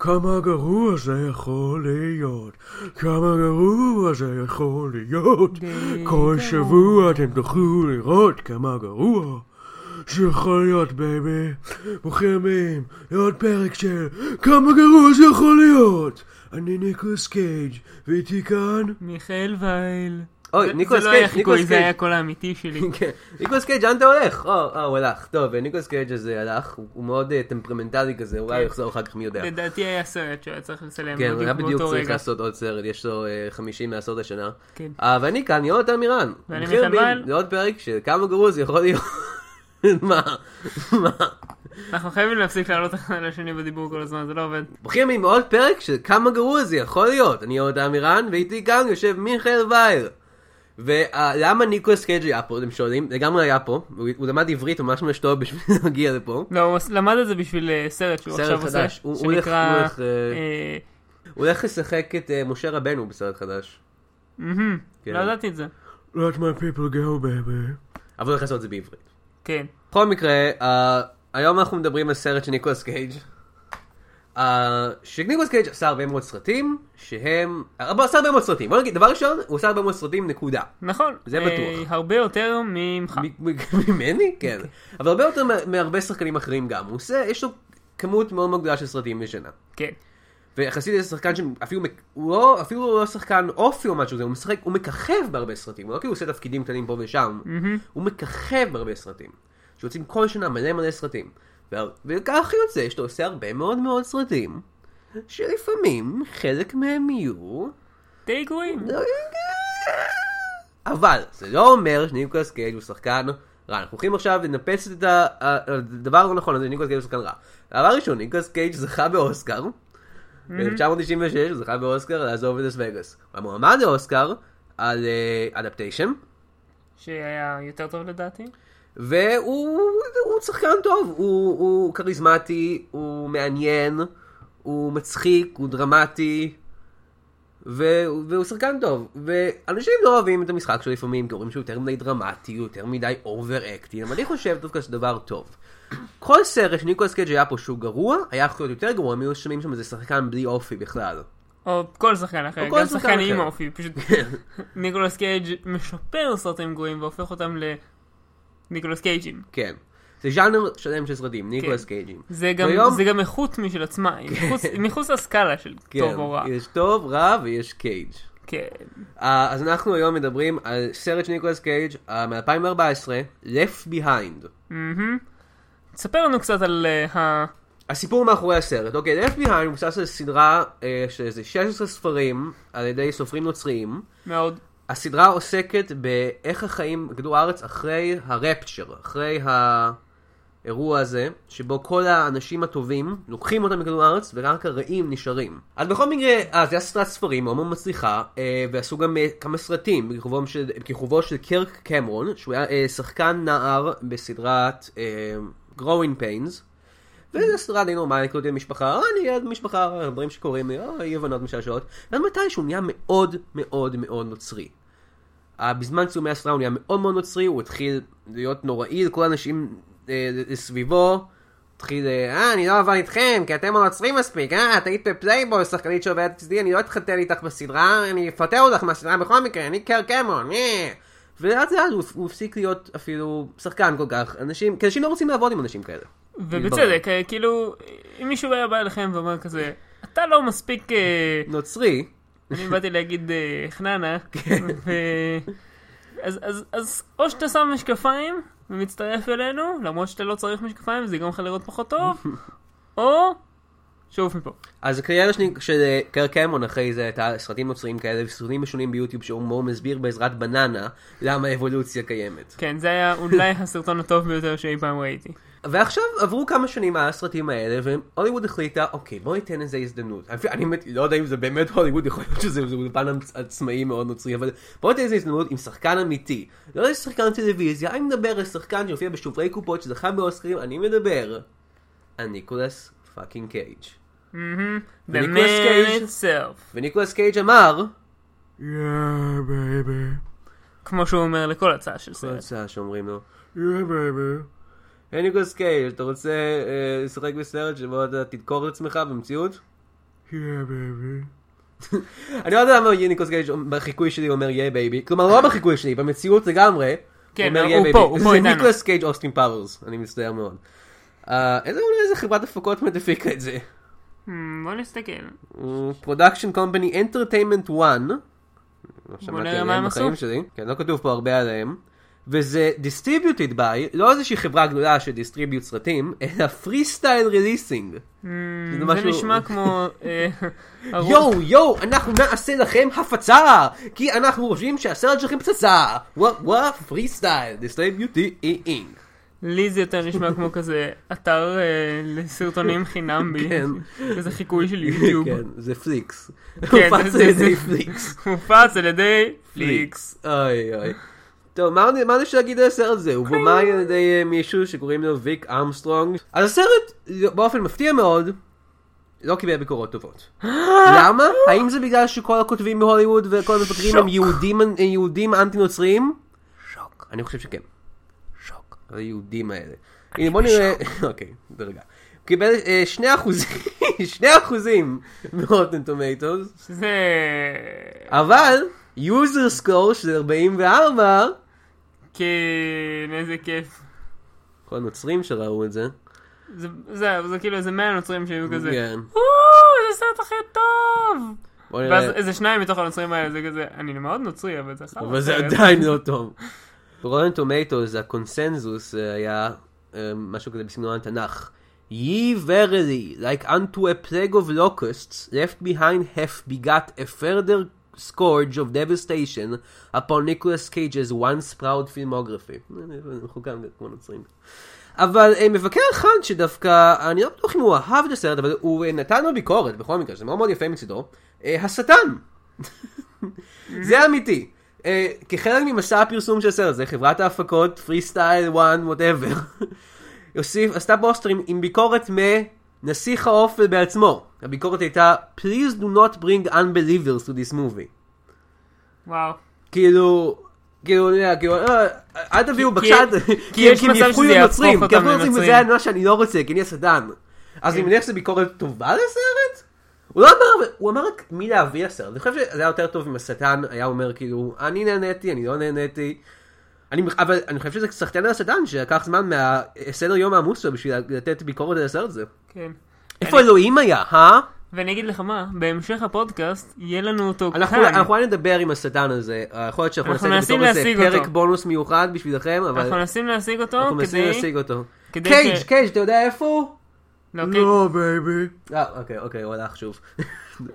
כמה גרוע זה יכול להיות, כמה גרוע זה יכול להיות. כל שבוע אתם תוכלו לראות כמה גרוע זה יכול להיות, baby. ברוכים הבאים לעוד פרק של כמה גרוע זה יכול להיות. אני ניקולס קייג' ואיתי כאן... מיכאל וייל. אוי, זה- ניקולס זה לא היה קייג', חיקוי, ניקולס זה היה קייג'. הקול האמיתי שלי. כן, ניקולס קייג', לאן אתה הולך? או, אה, הוא הלך. טוב, ניקולס קייג' הזה הלך, הוא- מאוד אה, טמפרמנטלי כזה, אולי הוא יחזור אחר כך, מי יודע. לדעתי היה סרט שהיה צריך לצלם כן, הוא היה בדיוק צריך. לעשות עוד סרט, יש לו אה, 50 מעשרות השנה. כן. אה, ואני כאן, יונתן מירן. ואני הבאים וייל. לעוד פרק של כמה גרוע זה יכול להיות. מה? מה? אנחנו חייבים להפסיק לעלות אחד על השני בדיבור כל הזמן, זה לא עובד. ברוכים הבאים לעוד פרק של כמה גרוע זה יכול להיות. אני יונתן מירן, ואיתי כאן יושב מיכאל וייל. ולמה ניקולס קייג' היה פה, אתם שואלים? לגמרי היה פה, הוא למד עברית ממש ממש טוב בשביל להגיע לפה. לא, הוא למד את זה בשביל אה, סרט שהוא עכשיו עושה, שנקרא... הוא הולך, אה, אה, הוא הולך לשחק את משה רבנו בסרט חדש. כן. לא ידעתי את זה. Let my people go, baby. אבל הוא הולך לעשות את זה בעברית. כן. בכל מקרה, היום אנחנו מדברים על סרט של ניקולס קייג'. Uh, שניקולס קייג' עשה הרבה מאוד סרטים, שהם... הוא עשה הרבה מאוד סרטים. בוא נגיד, דבר ראשון, הוא עשה הרבה מאוד סרטים, נקודה. נכון. זה אה, בטוח. הרבה יותר ממך. ממני? כן. אבל הרבה יותר מה- מהרבה שחקנים אחרים גם. הוא עושה, יש לו כמות מאוד מאוד גדולה של סרטים בשנה. כן. ויחסית איזה שחקן שאפילו הוא לא, אפילו לא שחקן אופי או משהו כזה, הוא משחק, הוא מככב בהרבה סרטים, הוא לא כאילו עושה תפקידים קטנים פה ושם, הוא מככב בהרבה סרטים, שיוצאים כל שנה מלא מלא סרטים, וכך יוצא שאתה עושה הרבה מאוד מאוד סרטים, שלפעמים חלק מהם יהיו, די גרועים. אבל זה לא אומר שניקולס קייג' הוא שחקן רע, אנחנו הולכים עכשיו לנפץ את הדבר הלא נכון הזה, ניקולס קייג' הוא שחקן רע. דבר ראשון, ניקולס קייג' זכה באוסקר, ב-1996 זכה באוסקר לעזוב את לס וגאס. הוא מועמד לאוסקר על Adaptation, שהיה יותר טוב לדעתי. והוא הוא שחקן טוב, הוא, הוא כריזמטי, הוא מעניין, הוא מצחיק, הוא דרמטי, ו, והוא שחקן טוב. ואנשים לא אוהבים את המשחק שלו לפעמים, כי אומרים שהוא יותר מדי דרמטי, הוא יותר מדי over acty, אבל אני חושב דווקא שזה דבר טוב. כל סרט שניקולס קייג' היה בו שהוא גרוע, היה יכול להיות יותר גרוע, אם היו שמים שם איזה שחקן בלי אופי בכלל. או כל שחקן אחר, גם שחקן עם. אופי, פשוט ניקולס קייג' משפר סרטים גרועים והופך אותם לניקולס קייג'ים. כן. זה ז'אנר שלם של סרטים, ניקולס קייג'ים. זה גם, והיום- זה גם איכות משל עצמה, היא מחוץ, היא מחוץ לסקאלה של כן, טוב או רע. יש טוב, רע ויש קייג'. כן. Uh, אז אנחנו היום מדברים על סרט של ניקולס קייג' uh, מ-2014, Left Behind. מהמם. תספר לנו קצת על אה, ה... הסיפור מאחורי הסרט, אוקיי, Left Behind מבוסס על סדרה uh, של איזה 16 ספרים על ידי סופרים נוצריים. מאוד. הסדרה עוסקת באיך החיים בכדור הארץ אחרי הרפצ'ר, אחרי האירוע הזה, שבו כל האנשים הטובים לוקחים אותם מכדור הארץ ורק הרעים נשארים. אז בכל מקרה, אה, זה היה סדרת ספרים מאוד מאוד מצליחה, אה, ועשו גם אה, כמה סרטים בכיכובו של, של קרק קמרון, שהוא היה אה, שחקן נער בסדרת אה, Growing Pains. וזו סדרה די נורמלית, כאילו משפחה, אה, אני ילד משפחה, דברים שקורים אה, אי הבנות משעשעות. ואז מתישהו נהיה מאוד מאוד מאוד נוצרי. בזמן צילומי הסדרה הוא נהיה מאוד מאוד נוצרי, הוא התחיל להיות נוראי לכל האנשים אה, סביבו. התחיל, אה, "אה, אני לא עבר איתכם, כי אתם לא נוצרים מספיק, אה, את היית בפלייבוי, שחקנית שעובדת אצלי, אני לא אתחתן איתך בסדרה, אני אפטר אותך מהסדרה בכל מקרה, אני קר קמרון, אה. ולאט לאט הוא, הוא הפסיק להיות אפילו שחקן כל כך, אנשים, כי אנשים לא רוצים לעבוד עם אנשים כאלה. ובצדק, אה, כאילו, אם מישהו היה בא אליכם ואומר כזה, אתה לא מספיק... נוצרי, אני באתי להגיד אה, חננה, כן. ו... אז, אז, אז או שאתה שם משקפיים ומצטרף אלינו, למרות שאתה לא צריך משקפיים, זה יגרום לך לראות פחות טוב, או שוב מפה. אז הקריירה שלי של אה, קר קמרון אחרי זה הייתה סרטים נוצריים כאלה וסרטונים משונים ביוטיוב שהוא מאוד מסביר בעזרת בננה למה האבולוציה קיימת. כן, זה היה אולי הסרטון הטוב ביותר שאי פעם ראיתי. ועכשיו עברו כמה שנים מהסרטים האלה והוליווד החליטה אוקיי בוא ניתן לזה הזדמנות. אני, לא יודע אם זה באמת הוליווד יכול להיות שזה זה אולפן עצמאי מאוד נוצרי אבל בוא ניתן לזה הזדמנות עם שחקן אמיתי. לא איזה שחקן טלוויזיה אני מדבר על שחקן שהופיע בשוברי קופות שזכה באוסקרים אני מדבר על ניקולס fucking קייג'. וניקולס קייג'. וניקולס קייג' אמר Yeah, baby. כמו שהוא אומר לכל הצעה של כל סרט. הצעה שאומרים לו. Yeah, baby. היי ניקולס קייג', אתה רוצה אה, לשחק בסרט שבו אתה תדקור את עצמך במציאות? Yeah, baby. אני לא יודע למה ניקולס קייג' בחיקוי שלי אומר Yeah baby, כלומר לא בחיקוי שלי, במציאות לגמרי. כן, אומר, הוא "Yeah, baby." פה, הוא פה זה איתנו. ניקולס קייג' אוסטין פאוורס, אני מצטער מאוד. אה, איזה אולי איזה חברת הפקות באמת הפיקה את זה? Hmm, בוא נסתכל. production company Entertainment 1. לא שמעתי נראה מה עליהם הם בחיים עשו. שלי, כן, לא כתוב פה הרבה עליהם. וזה distributed by, לא איזושהי חברה גדולה ש distribute סרטים, אלא Freestyle Releasing. Hmm, זה משהו- נשמע כמו... אה, יואו יואו אנחנו נעשה לכם הפצה כי אנחנו חושבים שהסרט שלכם פצצה וואו וואו Freestyle distributing לי זה יותר נשמע כמו כזה אתר אה, לסרטונים חינם בי. כן. כזה חיקוי של יוטיוב. כן זה פליקס. כן, הופץ על זה- ידי פליקס. מופץ על ידי פליקס. אוי אוי. טוב מה מה יש להגיד על הסרט הזה הוא בומאי על ידי אה, מישהו שקוראים לו ויק ארמסטרונג. אז הסרט באופן מפתיע מאוד. לא קיבל ביקורות טובות. למה? האם זה בגלל שכל הכותבים בהוליווד וכל המבקרים הם. יהודים יהודים אנטי נוצרים? שוק. אני חושב שכן. שוק. היהודים האלה. הנה בוא נראה, אוקיי, ברגע. הוא קיבל אה, שני אחוזים, שני אחוזים מ Rotten Tomatoes, שזה... אבל user score של 44, כן, איזה כיף. כל הנוצרים שראו את זה, זה- זה זה כאילו איזה 100 נוצרים שהיו כזה. כן. "או, זה הסרט הכי טוב! ואז נראה, איזה שניים מתוך הנוצרים האלה זה כזה, אני מאוד נוצרי אבל זה חרא. אבל זה סרט." עדיין לא טוב. ברוטן טומטוס הקונסנזוס אה, היה אה, משהו כזה בסגנון התנ"ך. Ye verily, like unto a plague of locusts, left behind hath begot a further scourge of devastation upon Nicholas Cage's once proud filmography. אנחנו גם כמו נוצרים. אבל אה, מבקר אחד שדווקא, אני לא בטוח אם הוא אהב את הסרט, אבל הוא אה, נתן לו ביקורת בכל מקרה, שזה מאוד מאוד יפה מצידו, אה, השטן. זה אמיתי. כחלק ממסע הפרסום של הסרט הזה, חברת ההפקות, Freestyle, One, הוסיף, עשתה פוסטר עם, ביקורת מנסיך האופל בעצמו. הביקורת הייתה, Please do not bring unbelievers to this movie. וואו. כאילו, כאילו, כאילו, אה, אל תביאו בבקשה, כי יש מצב שזה יהפוך אותם לנוצרים. וזה מה שאני לא רוצה, כי אני השטן. אז כן. אני מניח שזו ביקורת טובה לסרט? הוא לא אמר, הוא אמר רק מי להביא לסרט. אני חושב שזה היה יותר טוב אם השטן היה אומר כאילו, אני נהניתי, אני לא נהניתי. אני, אבל אני חושב שזה סחטיין על השטן שלקח זמן מהסדר יום העמוס שלו בשביל לתת ביקורת על הסרט הזה. כן. איפה אלוהים היה, אה? ואני אגיד לך מה, בהמשך הפודקאסט יהיה לנו אותו אנחנו כאן. אנחנו אולי נדבר עם השטן הזה, יכול להיות שאנחנו אנחנו נעשה את זה בתור איזה להשיג פרק אותו. בונוס מיוחד בשבילכם, אבל אנחנו מנסים להשיג אותו אנחנו מנסים. להשיג אותו. קייג', ש- קייג', אתה יודע איפה הוא? לא, כן. No, baby. אה, אוקיי, אוקיי, הוא הלך שוב.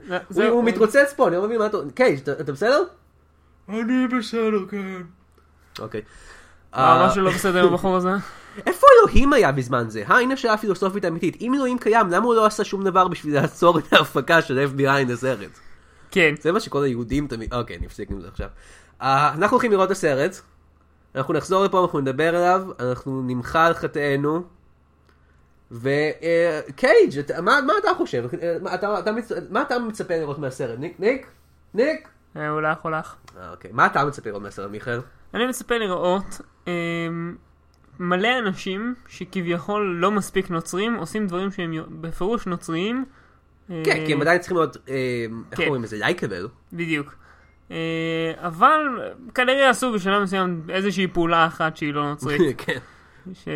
לא, הוא- מתרוצץ פה, אני לא מבין מה אתה... קייג', אתה בסדר? אני בסדר, כן. אוקיי. אה, אה, משהו לא בסדר עם הבחור הזה. איפה אלוהים היה בזמן זה? אה, הנה שאלה פילוסופית אמיתית. אם אלוהים קיים, למה הוא לא עשה שום דבר בשביל לעצור את ההפקה של FBI הסרט? כן. זה מה שכל היהודים תמיד... אוקיי, אני אפסיק עם זה עכשיו. אה, אנחנו הולכים לראות את הסרט. אנחנו נחזור לפה, אנחנו נדבר עליו, אנחנו נמחה על חטאינו. וקייג', אתה- מה מה אתה חושב? אה, מה אתה- אתה מצ- מה אתה מצפה לראות מהסרט? ניק? ניק? ניק? אה, הוא הולך, הולך. אה, אוקיי. מה אתה מצפה לראות מהסרט, מיכאל? אני מצפה לראות אמ, מלא אנשים שכביכול לא מספיק נוצרים, עושים דברים שהם בפירוש נוצריים. כן, כי הם עדיין צריכים להיות, אה, איך כן. קוראים לזה? לייקבל. בדיוק. אה, אבל כנראה עשו בשלב מסוים איזושהי פעולה אחת שהיא לא נוצרית, כן. ש...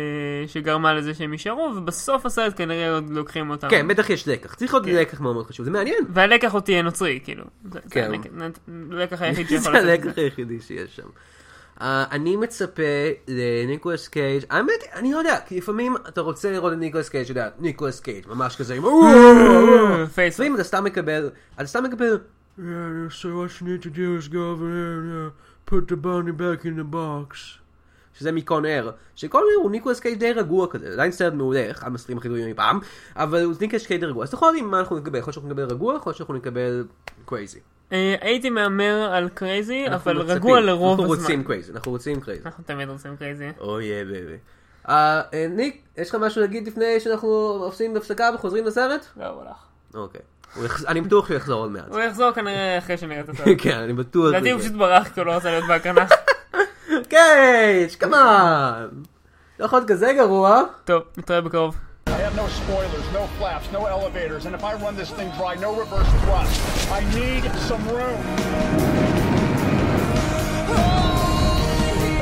שגרמה לזה שהם יישארו, ובסוף הסרט כנראה עוד לוקחים אותם. כן, בטח יש לקח. צריך להיות כן. לקח מאוד מאוד חשוב. זה מעניין. והלקח עוד תהיה נוצרי, כאילו. זה- זה כן. הלקח- הלקח היחיד שיכול זה לעשות את הלקח היחידי שיש שם. אה, אני מצפה לניקולס קייג', האמת, אני לא יודע, כי לפעמים אתה רוצה לראות את ניקולס קייג', אתה יודע, ניקולס קייג', ממש כזה, עם אה, face. לפעמים אתה סתם מקבל, אתה סתם מקבל, Yeah, so what you need to do is go over there and uh, put the bunny back in the box. שזה מ Con Air, ש Con Air הוא ניקולס קייג' די רגוע כזה, עדיין סרט מעולה, אחד מהסרטים הכי טובים אי פעם, אבל הוא ניקולס קייג' די רגוע, אז אתה יכול להבין מה אנחנו נקבל, יכול להיות שאנחנו נקבל רגוע, יכול להיות שאנחנו נקבל קרייזי. אה, הייתי מהמר על קרייזי, אנחנו אבל מצפים, רגוע לרוב אנחנו הזמן. רוצים crazy, אנחנו רוצים crazy. אנחנו תמיד רוצים crazy. Oh baby. אה, ניק, יש לך משהו להגיד לפני שאנחנו עושים הפסקה וחוזרים לסרט? לא, הוא הלך. אוקיי. אני בטוח שהוא יחזור עוד מעט. הוא יחזור כנראה אחרי שנראה את הסרט. כן, אני בטוח. לדעתי הוא. פשוט ברח כי הוא לא רצה להיות בהקרנה. קייג', כמובן. לא יכול להיות כזה גרוע. טוב, נתראה בקרוב. I have no spoilers, no flaps, no elevators, and if I run this thing dry, no reverse thrust. I need some room.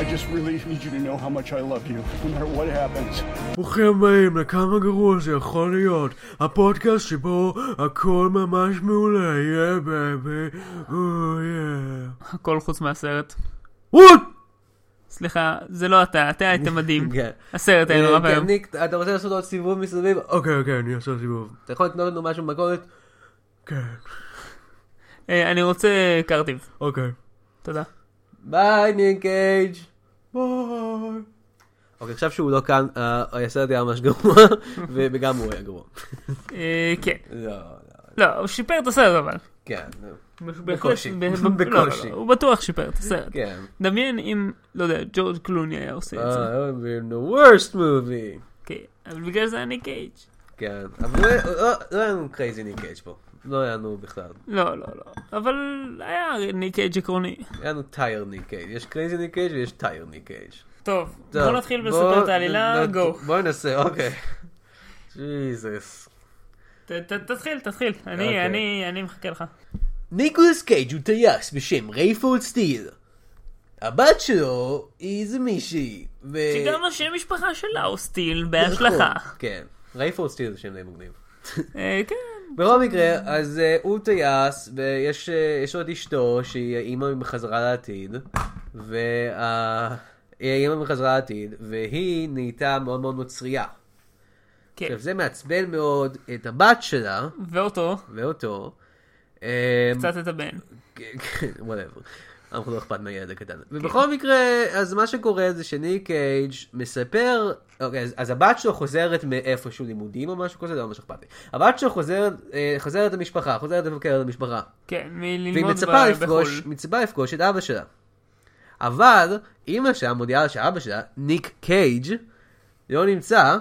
I just really need you to know how much I love you, no matter what happens. ברוכים הבאים לכמה גרוע זה יכול להיות, הפודקאסט שבו הכל ממש מעולה, יא בייבי, או יא. הכל חוץ מהסרט. וואט? סליחה, זה לא אתה, אתה היית מדהים. כן. הסרט היה נורא כן, ואיום. ניק, אתה רוצה לעשות עוד סיבוב מסביב? אוקיי, אוקיי, אני אעשה סיבוב. אתה יכול לקנות לנו משהו במכולת? כן, אה, אני רוצה קרטיב. אוקיי. תודה. ביי ניק קייג'. ביי. אוקיי, עכשיו שהוא לא כאן, אה, הסרט היה ממש גרוע, וגם הוא היה גרוע. אה, כן. לא, לא, לא, הוא שיפר את הסרט אבל. כן, בקושי. הוא בטוח שיפר את הסרט. כן. דמיין אם, לא יודע, ג'ורג' קלוני היה עושה את זה. אה, would be the worst movie. כן, אבל בגלל זה ניק קייג'. כן, אבל לא- לא- לא היה לנו crazy ניק קייג' פה. לא היה לנו בכלל. לא, לא, לא. אבל היה ניק קייג' עקרוני. היה לנו טייר ניק קייג'. יש crazy ניק קייג' ויש tired ניק קייג'. טוב, בוא נתחיל לספר את העלילה, go. בוא ננסה, אוקיי. ג'יזוס. ת- ת- תתחיל, תתחיל. אני, אוקיי. אני, אני מחכה לך. ניקולס קייג' הוא טייס בשם רייפורד סטיל. הבת שלו היא איזה מישהי. ו... שגם השם משפחה שלה הוא סטיל בהשלכה. נכון, כן. רייפורד סטיל זה שם די מגניב. אה, כן. בכל מקרה, אז uh, הוא טייס, ויש uh, את אשתו, שהיא אימא מחזרה לעתיד, והיא אימא מחזרה לעתיד, והיא נהייתה מאוד מאוד נוצרייה. כן. עכשיו זה מעצבן מאוד את הבת שלה, ואותו, ואותו. אמ, קצת את הבן. כן, whatever. אנחנו לא אכפת מהילד הקטן. ובכל מקרה, אז מה שקורה זה שניק קייג' מספר, אוקיי, אז, אז הבת שלו חוזרת מאיפשהו לימודים או משהו כזה, זה לא ממש אכפת לי. הבת שלו חוזרת, אה, חוזרת למשפחה, חוזרת לבקר למשפחה. כן, והיא מללמוד מצפה ב- לפגוש, בחו"ל. מצפה לפגוש את אבא שלה. אבל, אימא שלה מודיעה לה שאבא שלה, ניק קייג', לא נמצא,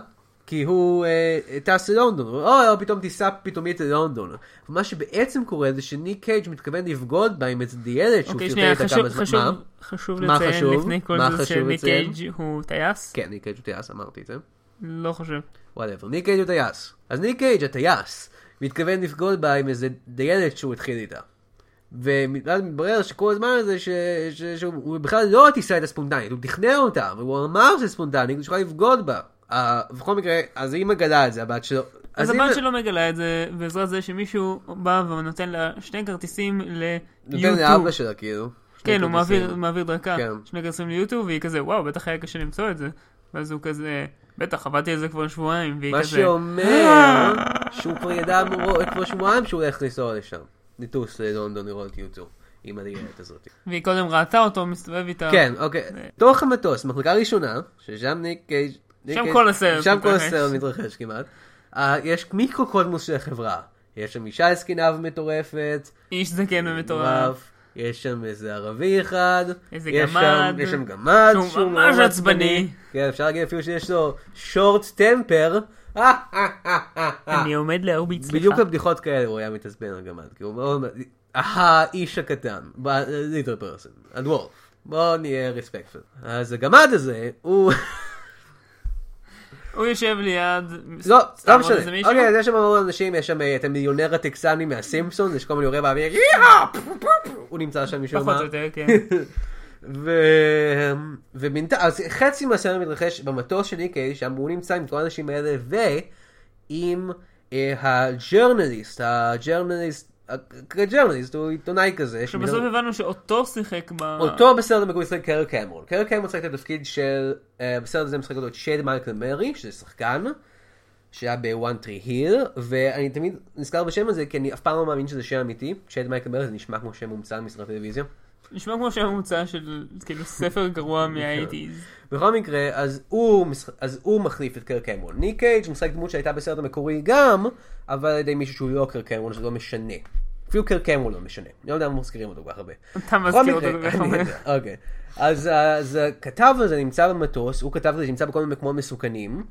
כי הוא אה, טס ללונדון. או לא, פתאום טיסה פתאומית ללונדון. מה שבעצם קורה זה שניק קייג' מתכוון לבגוד בה עם איזה ילד שהוא אוקיי, פרטט שנייה, איתה חשוב- כמה זמן. חשוב- מה? חשוב מה לציין חשוב? לפני כל מה זה חשוב שניק? קייג' הוא טייס? כן, ניק קייג' הוא טייס, אמרתי את זה. לא חושב. וואטאבר. ניק קייג' הוא טייס. אז ניק קייג' הטייס מתכוון לבגוד בה עם איזה דיילת שהוא התחיל איתה. ואז מתברר שכל הזמן הזה ש... ש... שהוא בכלל לא הטיסה הייתה ספונטנית, הוא תכנן אותה, והוא אמר שזה ספונטני, הוא שכל לבגוד בה. Uh, בכל מקרה, אז היא מגלה את זה, הבת שלו. אז הבת שלו מגלה את זה בעזרת זה שמישהו בא ונותן לה שני כרטיסים נותן ליוטיוב. לאבא שלה כאילו. כן, הוא. מעביר, מעביר דרכה כן. שני כרטיסים ליוטיוב, והיא כזה, וואו, בטח היה קשה למצוא את זה. ואז הוא כזה, בטח, עבדתי על זה כבר שבועיים, והיא מה כזה, שאומר שהוא כבר ידע כבר שבועיים שהוא הולך לנסוע לשם. לטוס ללונדון לראות יוטיוב. עם הדיילת הזאת. והיא קודם ראתה אותו מסתובב איתה. כן, אוקיי. תוך המטוס, מחלקה ראשונה, ששם ניק קייג'... שם קייג'- כל הסרט שם כל. הסרט מתרחש כמעט. אה, יש מיקרוקוסמוס של החברה. יש שם אישה זקנה ומטורפת. איש זקן ומטורף. מטורף. יש שם איזה ערבי אחד. איזה יש גמד. שם- יש שם גמד. שהוא ממש עצבני. כן, אפשר להגיד אפילו שיש לו שורט טמפר. אני עומד להרביץ לך. בדיוק בבדיחות כאלה הוא היה מתעצבן על גמד, כי הוא מאוד... האיש הקטן, ליטר פרסון, הדוורף, בוא נהיה רספקטפל. אז הגמד הזה, הוא... הוא יושב ליד... לא, לא משנה. אוקיי, אז יש שם המון אנשים, יש שם אה, את המיליונר הטקסני מהסימפסון, יש כל מיני יורה באוויר. הוא נמצא שם משום פחות מה. או יותר, כן. ו... ובינתיים, אז חצי מהסרט מתרחש במטוס של איקי, שם הוא נמצא עם כל האנשים האלה, ועם אה, ה journalist, ה journalist, ה journalist, הוא עיתונאי כזה. שבסוף הבנו שאותו שיחק ב... אותו בסרט המקורי משחק קירק קמרון. קירק קמרון משחק את התפקיד של, אה, בסרט הזה משחק אותו את צ'אד מייקל מרי, שזה שחקן, שהיה בוואן טרי היל, ואני תמיד נזכר בשם הזה, כי אני אף פעם לא מאמין שזה שם אמיתי. צ'אד מייקל מרי זה נשמע כמו שם מומצא מסרט טלוויזיה. נשמע כמו שם ממוצע של כאילו ספר גרוע מה-80's. בכל מקרה, אז הוא, אז הוא מחליף את קירק קמרון. ניק קייג' משחק דמות שהייתה בסרט המקורי גם, אבל על ידי מישהו שהוא לא קירק קמרון, שזה לא משנה. אפילו קירק קמרון לא משנה. אני לא יודע למה מזכירים אותו כל כך הרבה. אתה מזכיר אותו כל כך הרבה. אוקיי. אז אז הכתב הזה נמצא במטוס, הוא כתב את זה נמצא בכל מיני מקומות מסוכנים.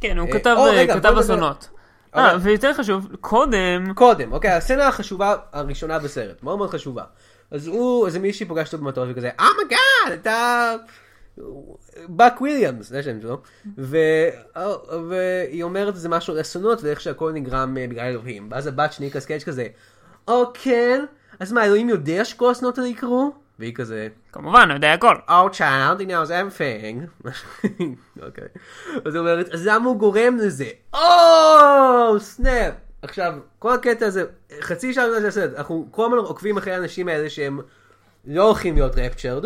כן, הוא אה, כתב נדבר- אסונות. אוקיי. אה, ויותר חשוב, קודם, קודם, אוקיי, הסצנה החשובה הראשונה בסרט, מאוד מאוד חשובה. אז הוא, איזה מישהי פוגש אותו במטוס וכזה, oh my God, אתה... באק וויליאמס, זה השם שלו, ו... והיא אומרת זה משהו על אסונות ואיך שהכל נגרם אה, בגלל אלוהים. ואז הבת של ניקולס קייג' כזה, או כן, אז מה אלוהים יודע שכל האסונות האלה יקרו? והיא כזה, כמובן, יודע הכל. Oh child, he knows everything. אוקיי. אז היא אומרת, אז למה הוא גורם לזה? Oh, snap. עכשיו, כל הקטע הזה, חצי שעה מזה הסרט, אנחנו כל הזמן עוקבים אחרי האנשים האלה שהם לא הולכים להיות רפצ'רד,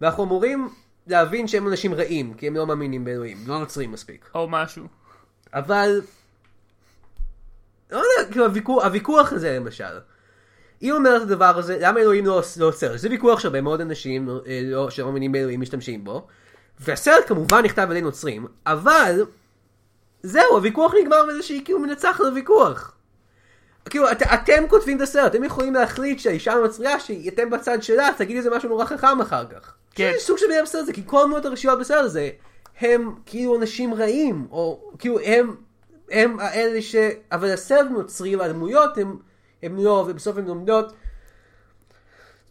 ואנחנו אמורים להבין שהם אנשים רעים, כי הם לא מאמינים באלוהים, לא נוצרים מספיק. או משהו. אבל, לא יודע, כאילו הוויכוח, הוויכוח הזה למשל. היא אומרת את הדבר הזה, למה אלוהים לא, לא עוצר? זה ויכוח שהרבה מאוד אנשים אה, לא, שלא מאמינים באלוהים משתמשים בו. והסרט כמובן נכתב על ידי נוצרים, אבל זהו, הוויכוח נגמר בזה שהיא כאילו מנצחת את הוויכוח. כאילו, את, אתם כותבים את הסרט, אתם יכולים להחליט שהאישה המצריה, שאתם בצד שלה, תגיד איזה משהו נורא חכם אחר כך. כן. זה סוג של מילה בסרט הזה, כי כל הדמויות הראשיות בסרט הזה, הם כאילו אנשים רעים, או כאילו הם, הם האלה ש... אבל הסרט נוצרי והדמויות הם, הם לא, ובסוף הם לומדות.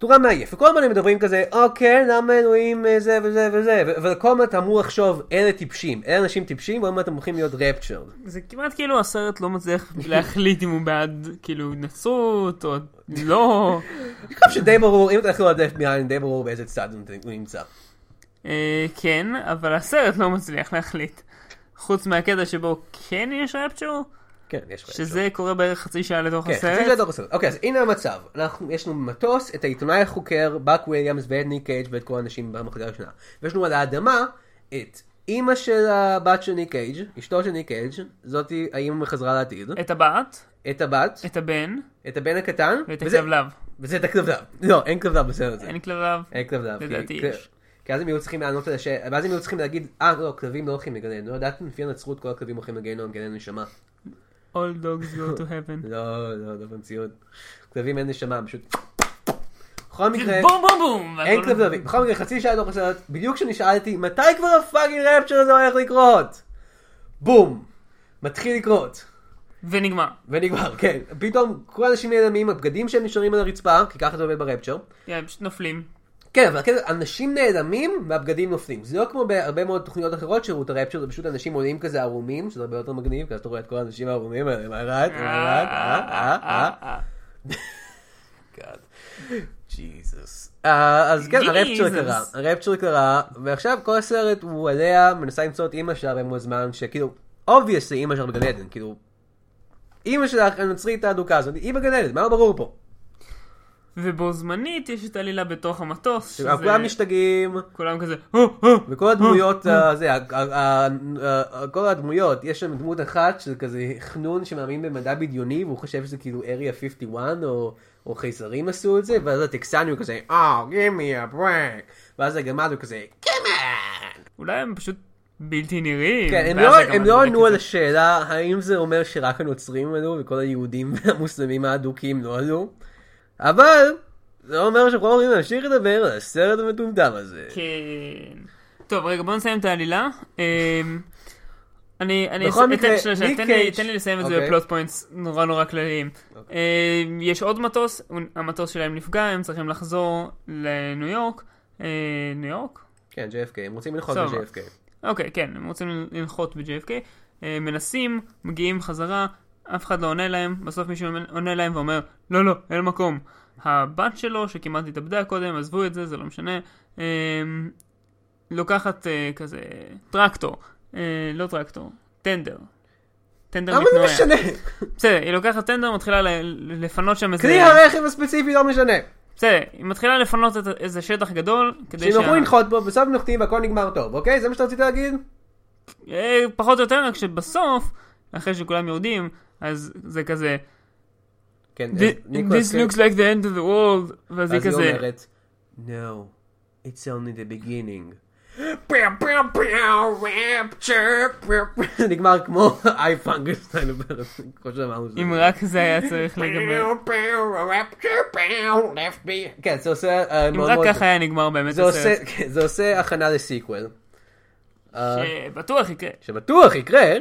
נורא מעייף, וכל הזמן הם מדברים כזה, אוקיי, למה אלוהים אה, זה וזה וזה, וכל הזמן אתה אמור לחשוב, אלה טיפשים, אלה אנשים טיפשים, מעט אתם הולכים להיות raptured. זה כמעט כאילו הסרט לא מצליח להחליט אם הוא בעד כאילו נצרות או לא. אני חושב שדי ברור, אם אתה יכול לדעת מי די ברור באיזה צד הוא נמצא. אה, כן, אבל הסרט לא מצליח להחליט. חוץ מהקטע שבו כן יש rapture, כן, יש לך. שזה קורה בערך חצי שעה לתוך כן, חצי הסרט. שעה לתוך הסרט. אוקיי, אז הנה המצב. אנחנו, יש לנו מטוס, את העיתונאי החוקר, באק וויליאמס ואת ניק קייג' ואת כל האנשים במחלקה הראשונה. ויש לנו על האדמה את אימא של הבת של ניק קייג', אשתו של ניק קייג', זאתי האימא מחזרה לעתיד, את הבת, את הבת, את הבן את הבן הקטן, ואת וזה- הכלבלב. וזה את הכלבלב. לא, אין כלבלב בסרט הזה. אין כלבלב? אין כלבלב. לדעתי יש. כי אז הם היו צריכים לענות על השאלה, ואז הם היו צריכים להגיד, אה, לא, כלבים לא הולכים לגנן. לא ידעתם לפי הנצרות כל הכלבים הולכים לגנן, גנן נשמה. All dogs go to heaven. לא, לא, לא במציאות. כלבים אין נשמה, פשוט... בכל מקרה, בום בום בום! אין כלבים. בכל מקרה, חצי שעה לתוך הסרט, בדיוק כשנשאלתי, מתי כבר הפאקינג רפצ'ר הזה הולך לקרות? בום! מתחיל לקרות. ונגמר. ונגמר, כן. פתאום כל האנשים נעלמים, הבגדים שהם נשארים על הרצפה, כי ככה זה עובד ברפצ'ר. כן, פשוט נופלים. כן, אבל הקטע, אנשים נעלמים והבגדים נופלים. זה לא כמו בהרבה מאוד תוכניות אחרות של רות הרפצ'ר, זה פשוט אנשים עולים כזה ערומים, שזה הרבה יותר מגניב, כי אז אתה רואה את כל האנשים הערומים האלה, מה רעת? מה רעת? אה, אה, אה. God. ג'יזוס. אז כן, ה rapture. קרה, ה rapture קרה, ועכשיו כל הסרט הוא עליה, מנסה למצוא את אימא שלה במועד זמן, שכאילו, obviously אימא שלה בגן עדן, כאילו, אימא שלך הנוצרית האדוקה הזאת, היא בגן עדן, מה לא ברור פה? ובו זמנית יש את עלילה בתוך המטוס. שזה- כולם משתגעים, כולם כזה, "הו, הו". וכל הדמויות, אה, זה, כל הדמויות, יש שם דמות אחת של כזה חנון שמאמין במדע בדיוני, והוא חושב שזה כאילו Area 51, או, או חייזרים עשו את זה, ואז הטקסני הוא כזה, give me a break. ואז הגמד הוא כזה, on. אולי הם פשוט בלתי נראים. כן, הם לא, הם לא ענו על. השאלה, האם זה אומר שרק הנוצרים עלו, וכל היהודים והמוסלמים האדוקים לא עלו, אבל, זה לא אומר שאנחנו לא יכולים להמשיך לדבר על הסרט המטומטם הזה. כן. טוב, רגע, בוא נסיים את העלילה. אמ, אני, אני, בכל מקרה, שנייה, תן לי- תן לי לסיים את זה אוקיי. בפלוט פוינטס נורא נורא כלליים. אמ, יש עוד מטוס, המטוס שלהם נפגע, הם צריכים לחזור לניו יורק. אה, ניו יורק? כן, JFK, הם רוצים לנחות. ב-JFK. אוקיי, כן, הם רוצים לנחות ב-JFK. מנסים, מגיעים חזרה, אף אחד לא עונה להם, בסוף מישהו עונה להם ואומר, לא, לא, אין מקום. הבת שלו, שכמעט התאבדה קודם, עזבו את זה, זה לא משנה, אה, לוקחת אה, כזה טרקטור, אה, לא טרקטור, טנדר. טנדר למה זה. משנה? בסדר, היא לוקחת טנדר, מתחילה לפנות שם איזה... כלי הרכב הספציפי לא משנה. בסדר, היא מתחילה לפנות את- איזה שטח גדול, כדי שהם יכולים לנחות בו, בסוף נוחתים והכל נגמר טוב, אוקיי? זה מה שאתה רצית להגיד? אה, פחות או יותר, רק שבסוף, אחרי שכולם יורדים, אז זה כזה, כן, "Thi- אז ניקולס This looks like the end of the world, ואז היא אז היא כזה, אומרת, No, it's only the beginning. נגמר כמו איי פנגלסטיין, כמו שאמרנו. אם רק זה היה צריך להיגמר, כן, זה עושה... אה, אם רק ככה היה נגמר באמת הסרט, כן, זה עושה הכנה ל sequel. אה, שבטוח יקרה. שבטוח יקרה,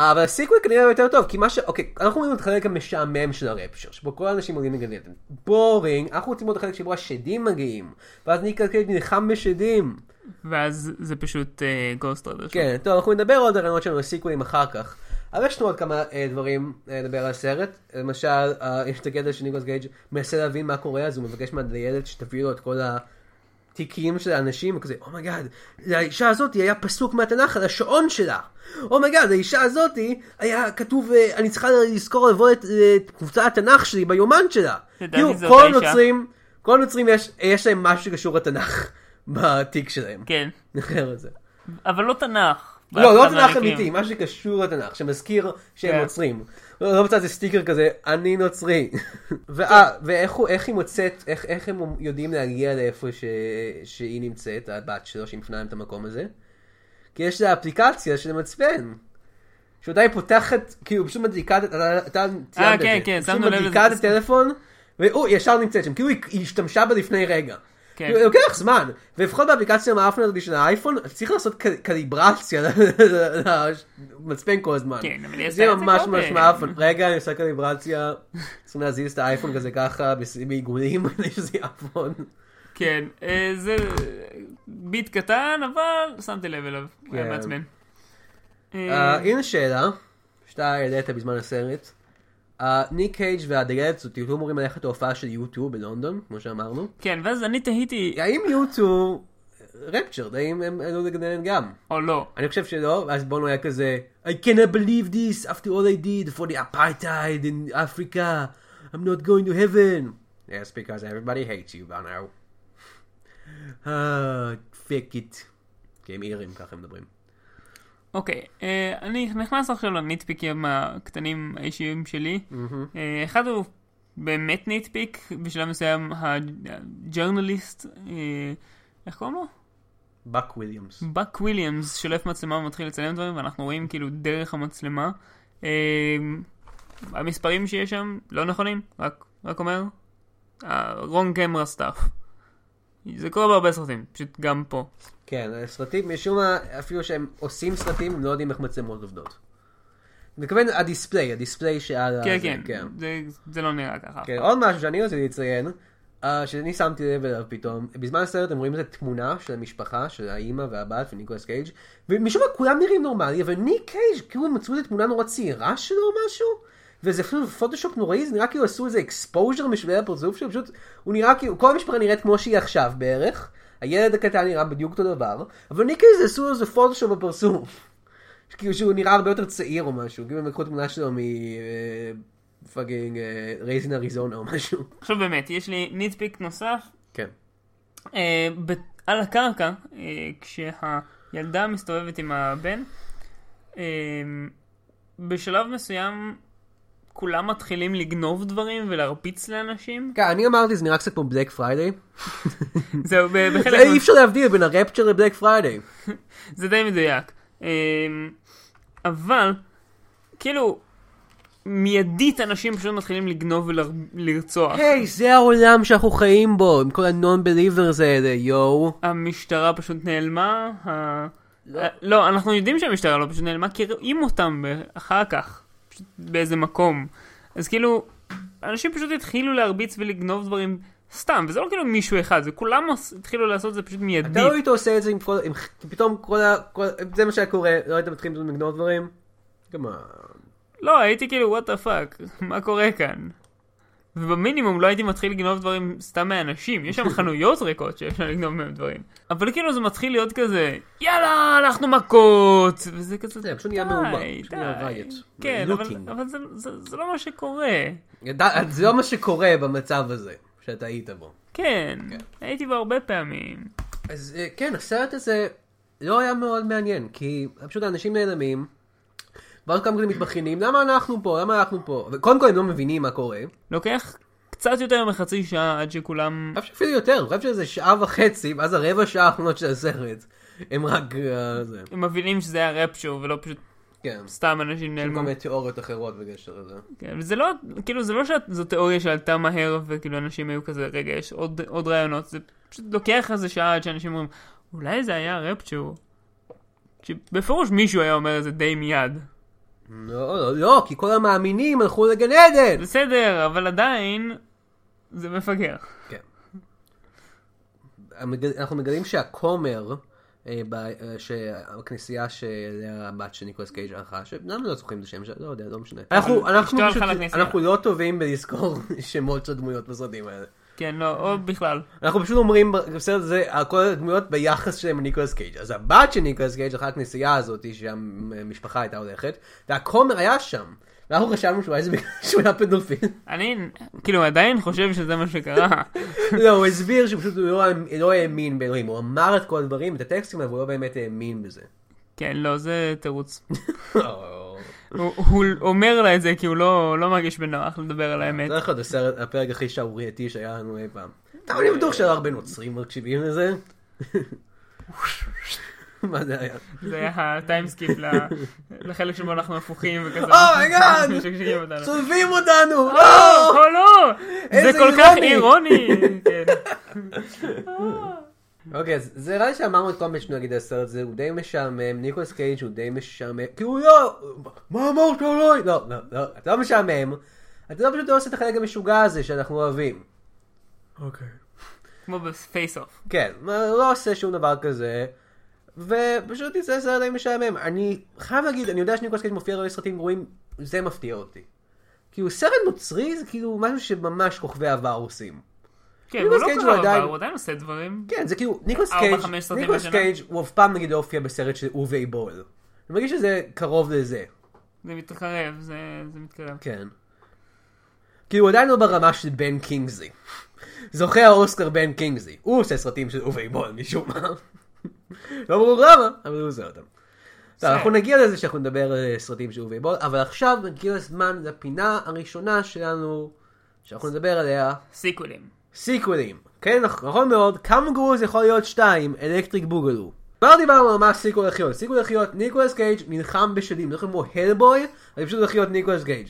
אבל ה sequel כנראה יותר טוב, כי מה ש... אוקיי, אנחנו רואים את החלק המשעמם של ה rapture, שבו כל האנשים עולים לגן עדן. Boring, אנחנו רוצים לראות את החלק שבו השדים מגיעים, ואז ניק קייג' נלחם בשדים. ואז זה פשוט Ghost Rider. כן, טוב, אנחנו נדבר עוד על הרעיונות שלנו לסיקוולים אחר כך. אבל יש לנו עוד כמה אה, דברים אה, לדבר על הסרט. למשל, אה, יש את הקטע שניקולס קייג' מנסה להבין מה קורה, אז הוא מבקש מהדיילת שתביא לו את כל התיקים של האנשים, וכזה, oh my God, לאישה הזאת היה פסוק מהתנ"ך על השעון שלה. Oh my God, לאישה הזאת היה כתוב, אה, אני צריכה לזכור לבוא את אה, את קבוצת התנ"ך שלי ביומן שלה. לדעתי כאילו, כל האישה. הנוצרים, כל הנוצרים יש, יש להם משהו שקשור לתנ"ך בתיק שלהם. כן. אבל לא תנ"ך. לא, לא תנ"ך. אמיתי, משהו שקשור לתנ"ך, שמזכיר שהם כן. נוצרים. לא לא מצא איזה סטיקר כזה, אני נוצרי. ואיך היא מוצאת, איך- איך הם יודעים להגיע לאיפה ש- שהיא נמצאת, הבת שלו, שהיא מפנה להם את המקום הזה? כי יש לה אפליקציה של מצפן. שאותה היא פותחת, כאילו פשוט מדליקה, את- אתה ציינת את כן, זה. כן, פשוט שמנו לב מדליקה את לזה. הטלפון, והוא ישר נמצאת שם, כאילו היא השתמשה בה לפני רגע. כן. כאילו, לוקח זמן, ולפחות באפליקציה המאפנה הזאת של האייפון, צריך לעשות קליברציה למצפן כל הזמן. כן, אבל היא זה עשתה את זה ממש קודם. ממש מאפן. רגע, אני עושה קליברציה, צריכים להזיז את האייפון כזה ככה, בעיגולים, כדי שזה יעבוד. כן, אה, זה ביט קטן, אבל שמתי לב אליו. הוא היה כן. מעצבן. אה, אה, הנה שאלה, שאתה העלית בזמן הסרט. ניק קייג' והדיילת הזאת היו אמורים ללכת להופעה של יוטיוב בלונדון, כמו שאמרנו. כן, ואז אני תהיתי, האם יוטיוב רפצ'רד, האם הם עלו לגנן גם? או לא. אני חושב שלא, ואז בונו היה כזה I cannot believe this after all I did for the apartheid in Africa I'm not going to heaven Yes, because everybody hates you by now. אה, fuck it. כי הם אירים, ככה הם מדברים. אוקיי, אה, אני נכנס עכשיו לניטפיקים הקטנים האישיים שלי. אה, אחד הוא באמת nitpick, בשלב מסוים ה journalist, אה, איך קוראים לו? בק וויליאמס. בק וויליאמס שולף מצלמה ומתחיל לצלם דברים ואנחנו רואים כאילו דרך המצלמה. אה, המספרים שיש שם לא נכונים, רק, רק אומר, wrong camera stuff. זה קורה בהרבה סרטים, פשוט גם פה. כן, סרטים, משום מה, אפילו שהם עושים סרטים, הם לא יודעים איך מצלמות עובדות. מתכוון ה display, הדיספליי שעל כן, הזה, כן, זה, זה לא נראה ככה. כן, עוד משהו שאני רציתי לציין, אה, שאני שמתי לב אליו פתאום, בזמן הסרט הם רואים את התמונה של המשפחה, של האימא והבת וניקולס קייג', ומשום מה כולם נראים נורמלי, אבל ניק קייג' כאילו מצאו את התמונה נורא צעירה שלו או משהו, וזה אפילו פוטושופ נוראי, זה נראה כאילו עשו איזה exposure משהו הפרצוף שלו, פשוט הוא נראה כאילו, כל המשפחה נראית כמו שהיא עכשיו בערך, הילד הקטן נראה בדיוק אותו דבר, אבל ניק קייג' עשו איזה פוטושופ בפרצוף. כאילו שהוא נראה הרבה יותר צעיר או משהו, כאילו הם לקחו תמונה שלו מ... fucking Raising Arizona או משהו. עכשיו באמת, יש לי nitpick נוסף, כן. אה, ב- על הקרקע, אה, כשהילדה מסתובבת עם הבן, אה, בשלב מסוים כולם מתחילים לגנוב דברים ולהרביץ לאנשים. כן, אני אמרתי זה נראה קצת כמו Black Friday. זהו, בחלק... זה אי אפשר להבדיל בין ה rapture ל Black Friday. זה די מדויק. אמ, אבל, כאילו, מיידית אנשים פשוט מתחילים לגנוב ולרצוח. היי, זה העולם שאנחנו חיים בו, עם כל ה-non-believers האלה, יואו. המשטרה פשוט נעלמה. ה... לא. אנחנו יודעים שהמשטרה לא פשוט נעלמה, כי רואים אותם אחר כך, באיזה מקום. אז כאילו, אנשים פשוט התחילו להרביץ ולגנוב דברים סתם, וזה לא כאילו מישהו אחד, זה כולם התחילו לעשות את זה פשוט מיידית. אתה לא היית עושה את זה עם כל... עם- פתאום כל ה... כל- זה מה שהיה קורה, לא היית מתחיל לגנוב דברים? כמה... לא, הייתי כאילו, what the fuck, מה קורה כאן? ובמינימום לא הייתי מתחיל לגנוב דברים סתם מאנשים, יש שם חנויות ריקות שאפשר לגנוב מהם דברים. אבל כאילו זה מתחיל להיות כזה, יאללה, הלכנו מכות! וזה כזה, זה פשוט נהיה די, מהומה, די. פשוט נהיה riot. כן, אבל. אבל זה, זה, זה לא מה שקורה. זה לא מה שקורה במצב הזה, שאתה היית בו. כן, הייתי בו הרבה פעמים. אז אה, כן, הסרט הזה לא היה מאוד מעניין, כי פשוט האנשים נעלמים, ואז כמה כזה מתבכיינים, למה אנחנו פה, למה אנחנו פה, וקודם כל הם לא מבינים מה קורה, לוקח קצת יותר מחצי שעה עד שכולם... אני חושב שאפילו יותר, אני חושב שזה שעה וחצי, ואז הרבע שעה האחרונות של הסרט, הם רק אה, הם מבינים שזה היה רפצ'ו ולא פשוט כן, סתם אנשים נעלמו. כל מיני תיאוריות אחרות בקשר לזה. כן, וזה לא, כאילו זה לא שזו תיאוריה שעלתה מהר וכאילו אנשים היו כזה, רגע, יש עוד, עוד רעיונות, זה פשוט לוקח איזה שעה עד שאנשים אומרים, אולי זה היה רפצ'ו. שבפירוש מישהו היה אומר את זה די מיד. לא, לא, לא, כי כל המאמינים הלכו לגן עדן! בסדר, אבל עדיין, זה מפגר. כן. אנחנו מגלים שהכומר אה, אה, שהכנסייה שאליה הבת של ניקולס קייג' הלכה, שלמה לא זוכרים את השם שלה, לא יודע, לא משנה. אנחנו לא טובים בלזכור שמות של דמויות בסרטים האלה. כן, לא, או בכלל. אנחנו פשוט אומרים בסרט הזה כל הדמויות ביחס שלהם לניקולס קייג'. אז הבת של ניקולס קייג' הלכה לכנסייה הזאת שהמשפחה הייתה הולכת, והכומר היה שם. ואנחנו חשבנו שאולי זה בגלל שהוא היה פדופיל. אני, כאילו, עדיין חושב שזה מה שקרה. לא, הוא הסביר שפשוט הוא לא, לא האמין באלוהים, הוא אמר את כל הדברים, את הטקסטים, אבל הוא לא באמת האמין בזה. כן, לא, זה תירוץ. הוא הוא אומר לה את זה כי הוא לא לא מרגיש בנוח לדבר על האמת. זה להיות הסרט, הפרק הכי שערורייתי שהיה לנו אי פעם. טוב, אני בטוח שהיו הרבה נוצרים מקשיבים לזה. מה זה היה? זה היה ה time skip לחלק שבו אנחנו הפוכים וכזה. Oh my God! משגעים אותנו. צולבים אותנו! או, או לא! זה כל כך אירוני. אוקיי, אז זה נראה לי שאמרנו את כל מה על הסרט הזה, הוא די משעמם, ניקולס קייג' הוא די משעמם, כי הוא לא, מה אמרת עליי? לא, לא, לא, אתה לא משעמם, אתה לא פשוט לא עושה את החלק המשוגע הזה שאנחנו אוהבים. אוקיי. כמו ב Face Off. כן, לא עושה שום דבר כזה, ופשוט יצא סרט די משעמם. אני חייב להגיד, אני יודע שניקולס קייג' מופיע הרבה סרטים גרועים, זה מפתיע אותי. כאילו סרט נוצרי זה כאילו משהו שממש כוכבי עבר עושים. כן, הוא לא קרה הוא עדיין- הוא עושה דברים. כן, זה כאילו, ניקולס קייג', ניקולס? קייג' הוא אף פעם נגיד לא הופיע בסרט של אווה בול. אני מרגיש שזה קרוב לזה, זה מתקרב, זה זה מתקרב. כן. כאילו הוא עדיין לא ברמה של בן קינגסלי. זוכה האוסקר בן קינגסלי. הוא עושה סרטים של אווה בול משום מה. לא ברור למה, אבל הוא עושה אותם. טוב, אנחנו נגיע לזה שאנחנו נדבר על אה, סרטים של אווה בול, אבל עכשיו נגיע לזמן לפינה הראשונה שלנו, שאנחנו נדבר עליה. סיקוולים. סיקוולים. כן, נכון מאוד, כמה גרוע זה יכול להיות שתיים, Electric Boogaloo. כבר דיברנו על מה sequel הולך להיות. sequel הולך להיות ניקולס קייג' נלחם בשדים, זה כמו הלבוי, אבל פשוט הולך להיות ניקולס קייג'.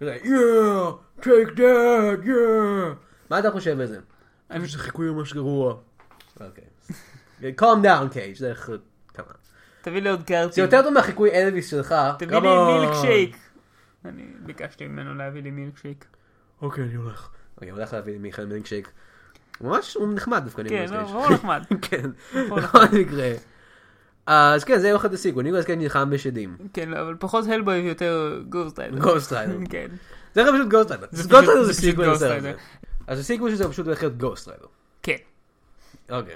כזה, Yeah, take that, yeah. מה אתה חושב על זה? אני חושב שזה חיקוי ממש גרוע. אוקיי. calm down קייג', זה איך... כמה. תביא לי עוד קארטים. זה יותר טוב מהחיקוי אלוויס שלך. תביא לי כמה- מילקשייק. אני ביקשתי ממנו להביא לי מילק שייק. אוקיי, אני הולך. אני הולך להביא מיכאל מילקשייק. ממש הוא נחמד דווקא כן, ניקולס לא, קייג'. הוא נחמד. כן. בכל מקרה. אז כן, זה הולך ל sequel, ניקולס קייג' נלחם בשדים. כן, אבל פחות הלבוי ויותר Ghost Rider. Ghost Rider. כן. זה פשוט Ghost Rider. זה Ghost לסרט. אז ה sequel של זה פשוט הולך להיות Ghost Rider. כן. אוקיי.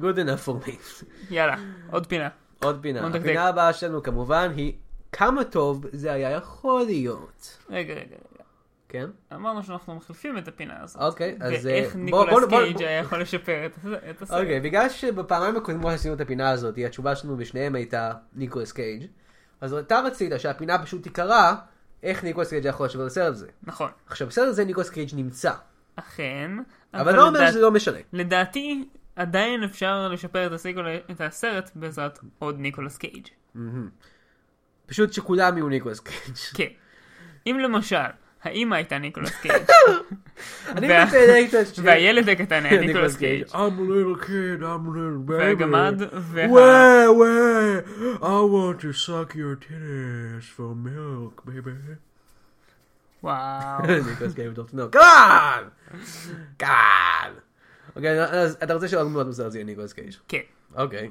good enough for me. יאללה, עוד פינה. עוד פינה. הפינה הבאה שלנו כמובן היא כמה טוב זה היה יכול להיות. רגע, רגע. כן? אמרנו שאנחנו מחליפים את הפינה הזאת. אוקיי, אז, ואיך אה, בוא- ניקולס בוא- בוא- קייג' היה יכול לשפר את- את הסרט. אוקיי, בגלל שבפעמיים הקודמות עשינו את הפינה הזאת, התשובה שלנו בשניהם הייתה ניקולס קייג'. אז אתה רצית שהפינה פשוט תיקרא איך ניקולס קייג' יכול לשפר את הסרט הזה. נכון. עכשיו בסרט הזה ניקולס קייג' נמצא. אכן. אבל לא אומר שזה לא משנה. לדעתי, עדיין אפשר לשפר את את הסרט בעזרת עוד ניקולס קייג'. פשוט שכולם יהיו ניקולס קייג'. כן. אם למשל, האימא הייתה ניקולס קייג', אני את והילד הקטן היה ניקולס ניקולס קייג'. I'm a little kid, I'm a little baby. והגמד, וה... Wait, wait. I want to suck your titties for milk, baby. וואו. ניקולס קייג' בתור תינוק. כאן! כאן! אוקיי, אז אתה רוצה שעוד דמות בסרט זה יהיה ניקולס קייג'. כן. אוקיי.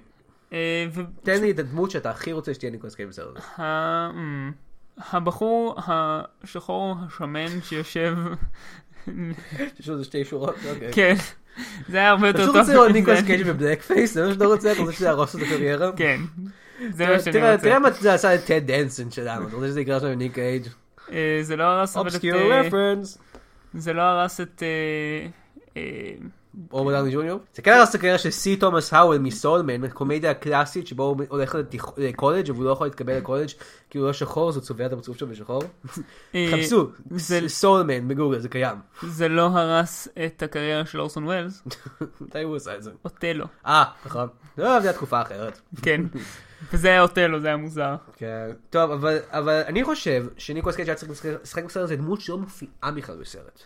אה, תן לי את הדמות שאתה הכי רוצה שתהיה ניקולס קייג' בסרט הזה. הבחור השחור השמן שיושב, יש לו שתי שורות? אוקיי. כן, זה היה הרבה אתה יותר טוב. רוצה לראות ניקולס קייג' ב blackface? זה מה שאתה רוצה? אתה רוצה שזה יהרוס את הקריירה? כן, זה מה שאני רוצה. תראה מה זה עשה לטד דנסון שלנו, אתה רוצה שזה יקרה שם עם ניק קייג'? אה, זה לא הרס את... obscure אה, reference. זה לא הרס את... רוברט דאוני ג'וניור. זה כן הרס את הקריירה של סי תומאס האוול מ Soul Man, קומדיה קלאסית שבו הוא הולך לקולג' והוא לא יכול להתקבל לקולג' כי הוא לא שחור אז הוא צובע את הפרצוף שלו בשחור. אה, חפשו, זה- Soul Man בגוגל זה קיים. זה לא הרס את הקריירה של אורסון ווילס, מתי הוא עשה את זה? אוטלו. אה, נכון. לא, זה היה תקופה אחרת. כן. וזה היה אוטלו, זה היה מוזר. כן. טוב, אבל, אני חושב שניקולס קייג' היה צריך לשחק בסרט הזה דמות שלא מופיעה בכלל בסרט.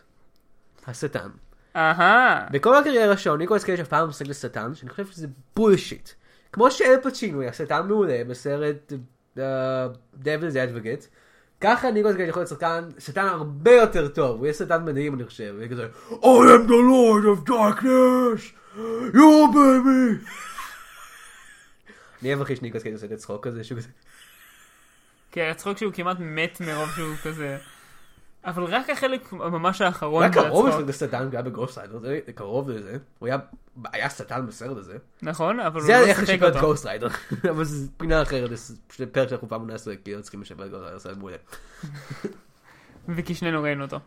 השטן. אהה. בכל הקריירה שלו ניקולס קייג' אף פעם לא משחק לשטן, שאני חושב שזה bullshit. כמו שאל פצ'ינו היה שטן מעולה בסרט uh, Devil's Advocate, ככה ניקולס קייג' יכול להיות שחקן, שטן הרבה יותר טוב, הוא יהיה שטן מדהים אני חושב, הוא יהיה כזה, I am the Lord of Darkness. Yeah baby. אני אוהב הכי שניקולס קייג' עושה את הצחוק הזה, שהוא כזה... כן, הצחוק שהוא כמעט מת מרוב שהוא כזה... אבל רק החלק ממש האחרון של קרוב הצחוק. לפני שטן, הוא היה ב Ghost Rider, זה קרוב לזה. הוא היה, היה שטן בסרט הזה. נכון, אבל הוא זה לא איך שיחק לשפר את אותו. Ghost Rider. אבל זו פינה אחרת, זה פרק שאנחנו פעם נעשה, כי לא צריכים לשפר את Ghost Rider, זה מעולה. וכי שנינו ראינו אותו.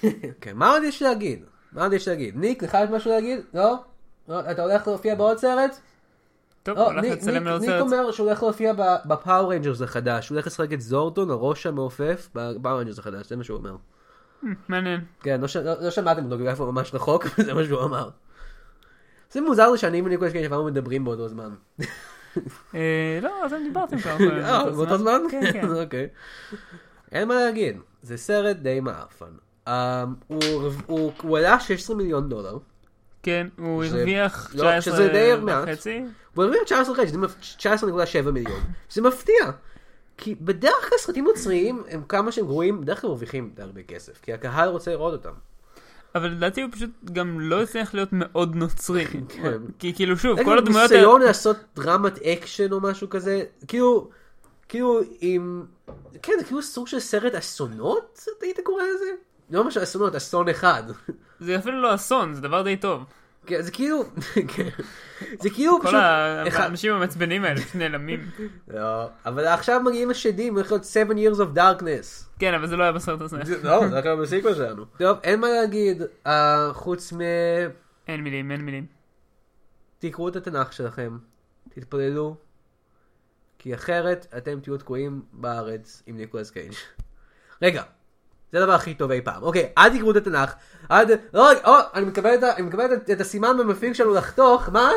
כן, מה עוד יש להגיד? מה עוד יש להגיד? ניק, לך יש משהו להגיד? לא? לא? אתה הולך להופיע בעוד סרט? טוב, לא, הולך לצלם לעוד ניק. אומר שהוא הולך להופיע ב Power Rangers החדש, הוא הולך לשחק את זורדון, הראש המעופף, ב Power Rangers החדש, זה מה שהוא אומר. מעניין. כן, לא לא לא שמעתם אותו, כי הוא היה ממש רחוק, זה מה שהוא אמר. זה מוזר לי שאני וניקולס קייג' עברנו מדברים באותו זמן. אה, לא, אתם דיברתם כבר. באותו זמן? כן, כן. אוקיי. אין מה להגיד, זה סרט די מעפן. אמ, הוא הוא- הוא עלה 16 מיליון דולר. כן, הוא הרוויח לא, 19 שזה די מעט. וחצי. הוא הרוויח 19 חצי, שזה מפ- 19.7 מיליון. זה מפתיע. כי בדרך כלל סרטים נוצריים, הם כמה שהם גרועים, בדרך כלל מרוויחים הרבה כסף. כי הקהל רוצה לראות אותם. אבל לדעתי הוא פשוט גם לא הצליח להיות מאוד נוצרי. כן. כי כאילו שוב, כל הדמויות. ניסיון לעשות דרמת אקשן או משהו כזה, כאילו, כאילו עם, כן, זה כאילו סוג של סרט אסונות, היית קורא לזה? לא ממש אסונות, אסון אחד. זה אפילו לא אסון, זה דבר די טוב. כן, זה כאילו, כן. זה כאילו כל פשוט, אחד- האנשים המעצבנים האלה שנעלמים. לא, אבל עכשיו מגיעים השדים, הולך להיות 7 years of darkness. כן, אבל זה לא היה בסרט הזה. לא, זה רק היה בסיקוול שלנו. טוב, אין מה להגיד, אה, חוץ מ... אין מילים, אין מילים. תקראו את התנ"ך שלכם, תתפללו, כי אחרת אתם תהיו תקועים בארץ עם ניקולס קייג'. רגע, זה הדבר הכי טוב אי פעם. אוקיי, אל תקראו את התנ"ך, ת... לא, או, אני מקבל, את, ה... אני מקבל את, את הסימן במפיק שלנו לחתוך, מה?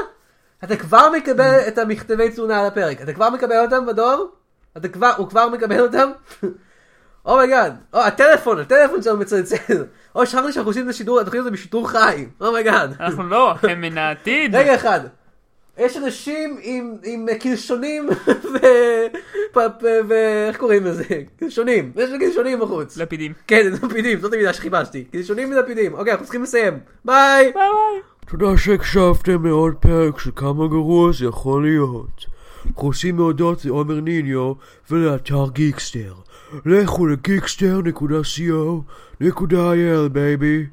אתה כבר מקבל את המכתבי תלונה על הפרק, אתה כבר מקבל אותם בדואר? אתה כבר, הוא כבר מקבל אותם? Oh my God, או הטלפון, הטלפון שלנו מצלצל. או שכחתי שאנחנו עושים את השידור, התוכנית הזה בשידור חי. Oh my God. אנחנו לא, הם מן העתיד. רגע אחד. יש אנשים עם, עם קלשונים ואיך קוראים לזה? קלשונים. יש קלשונים בחוץ. לפידים. כן, לפידים, זאת המילה שחיפשתי. קלשונים ולפידים. אוקיי, אנחנו צריכים לסיים. ביי! ביי ביי. תודה שהקשבתם לעוד פרק של כמה גרוע זה יכול להיות. אנחנו רוצים להודות לעומר ניניו ולאתר גיקסטר. לכו לגיקסטר.co.il baby.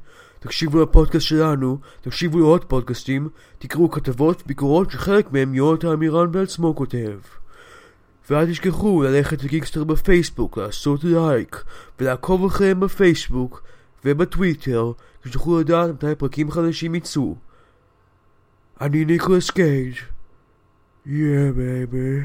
תקשיבו לפודקאסט שלנו, תקשיבו לעוד פודקאסטים, תקראו כתבות וביקורות שחלק מהם יונתן עמירן בעצמו כותב. ואל תשכחו ללכת לגיקסטר בפייסבוק, לעשות לייק, ולעקוב אחריהם בפייסבוק ובטוויטר, כדי שתוכלו לדעת מתי פרקים חדשים יצאו. אני ניקולס קייג'. Yeah baby.